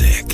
Music.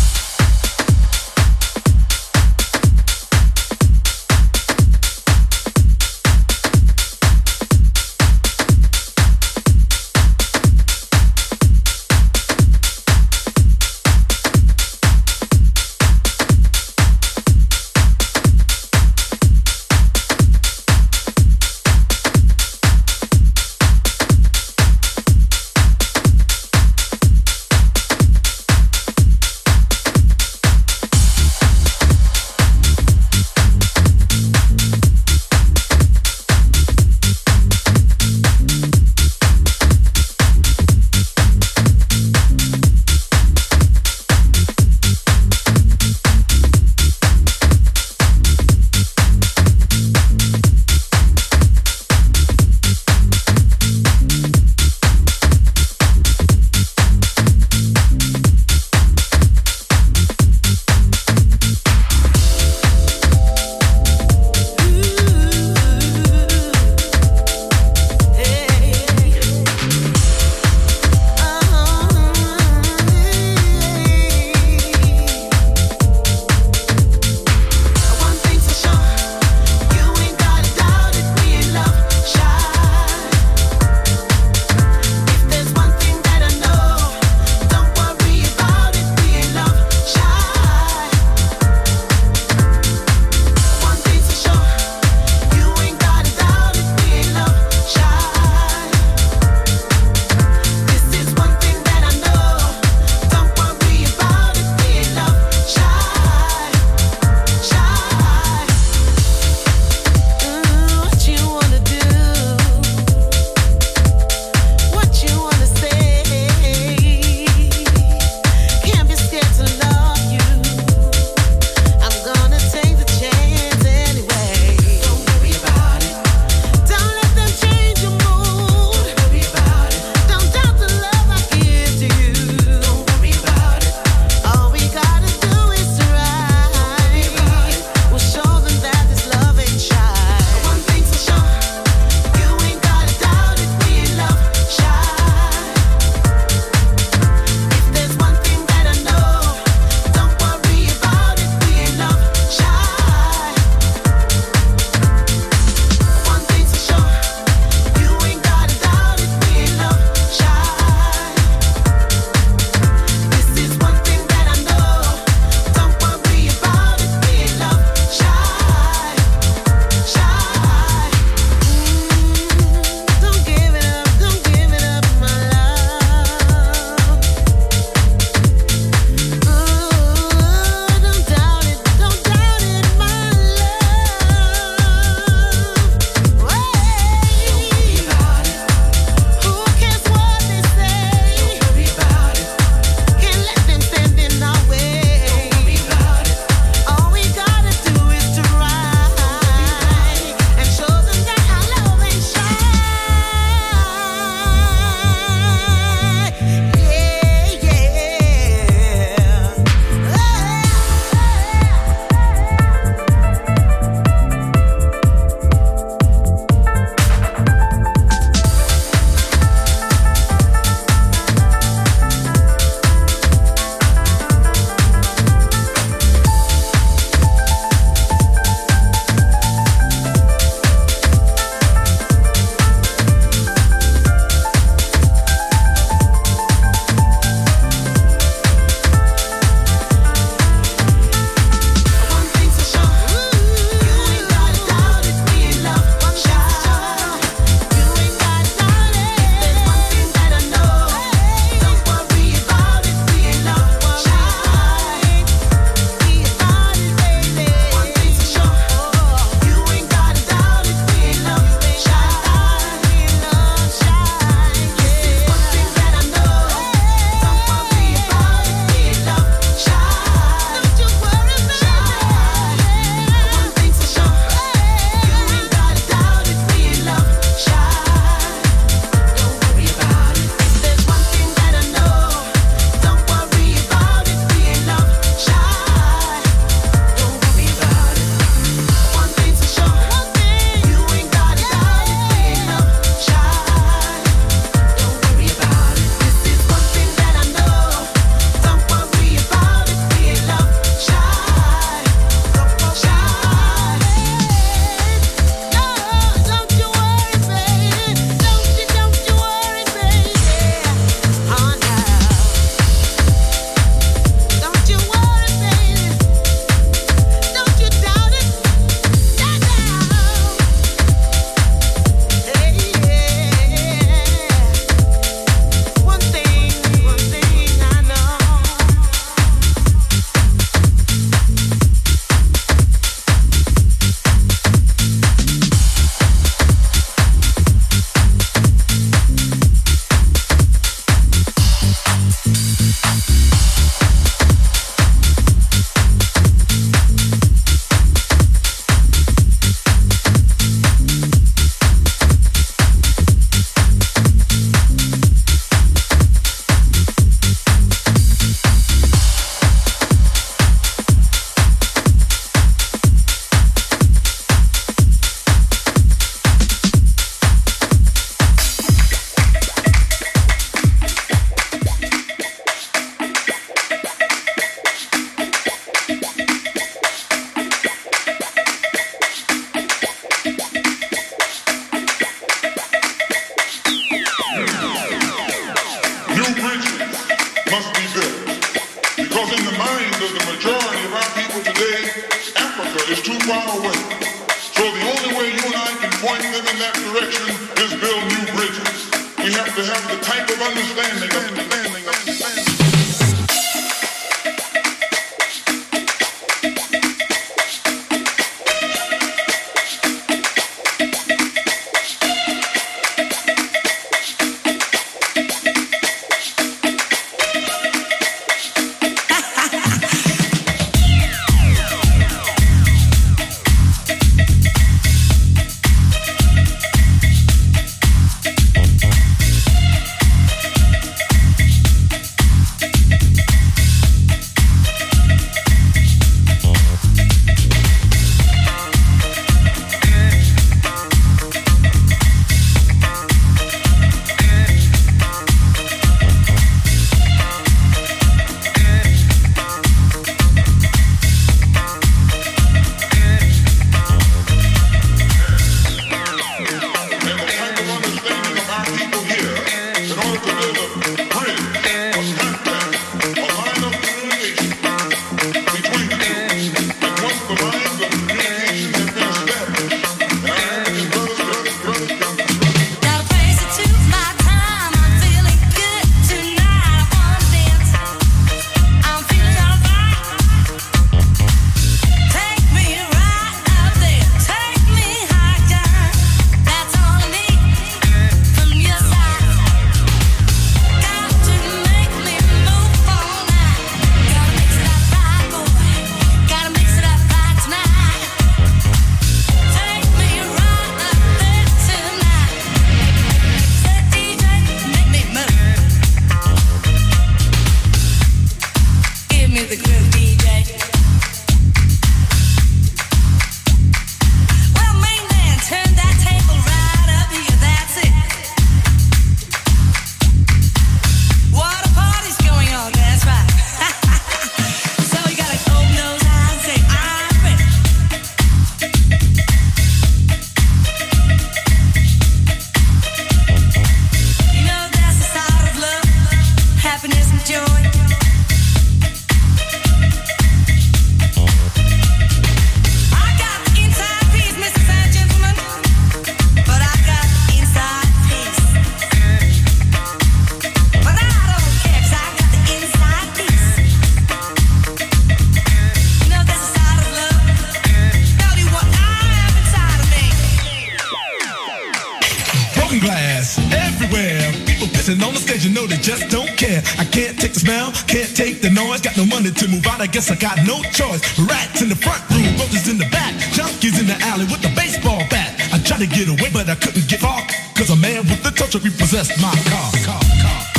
Guess I got no choice. Rats in the front room, roaches in the back, junkies in the alley with the baseball bat. I tried to get away, but I couldn't get far, cause a man with the touch repossessed my car. car. Masterclass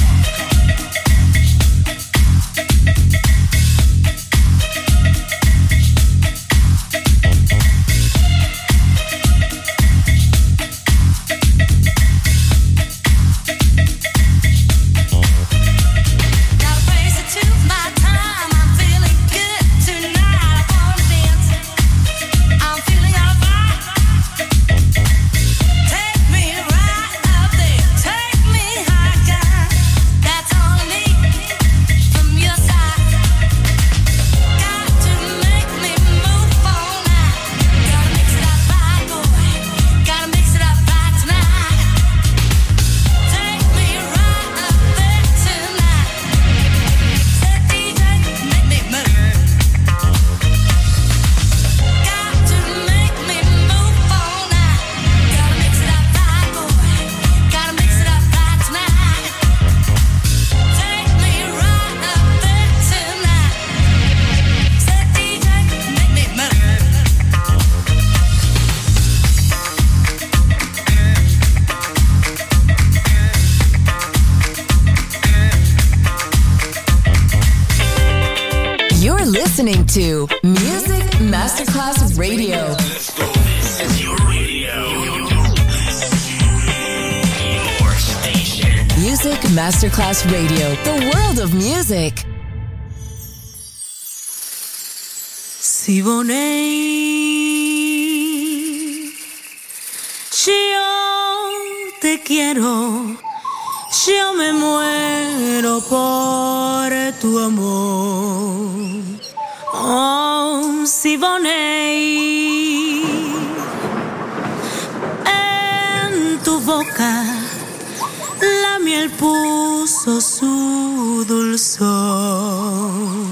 la miel puso su dulzor.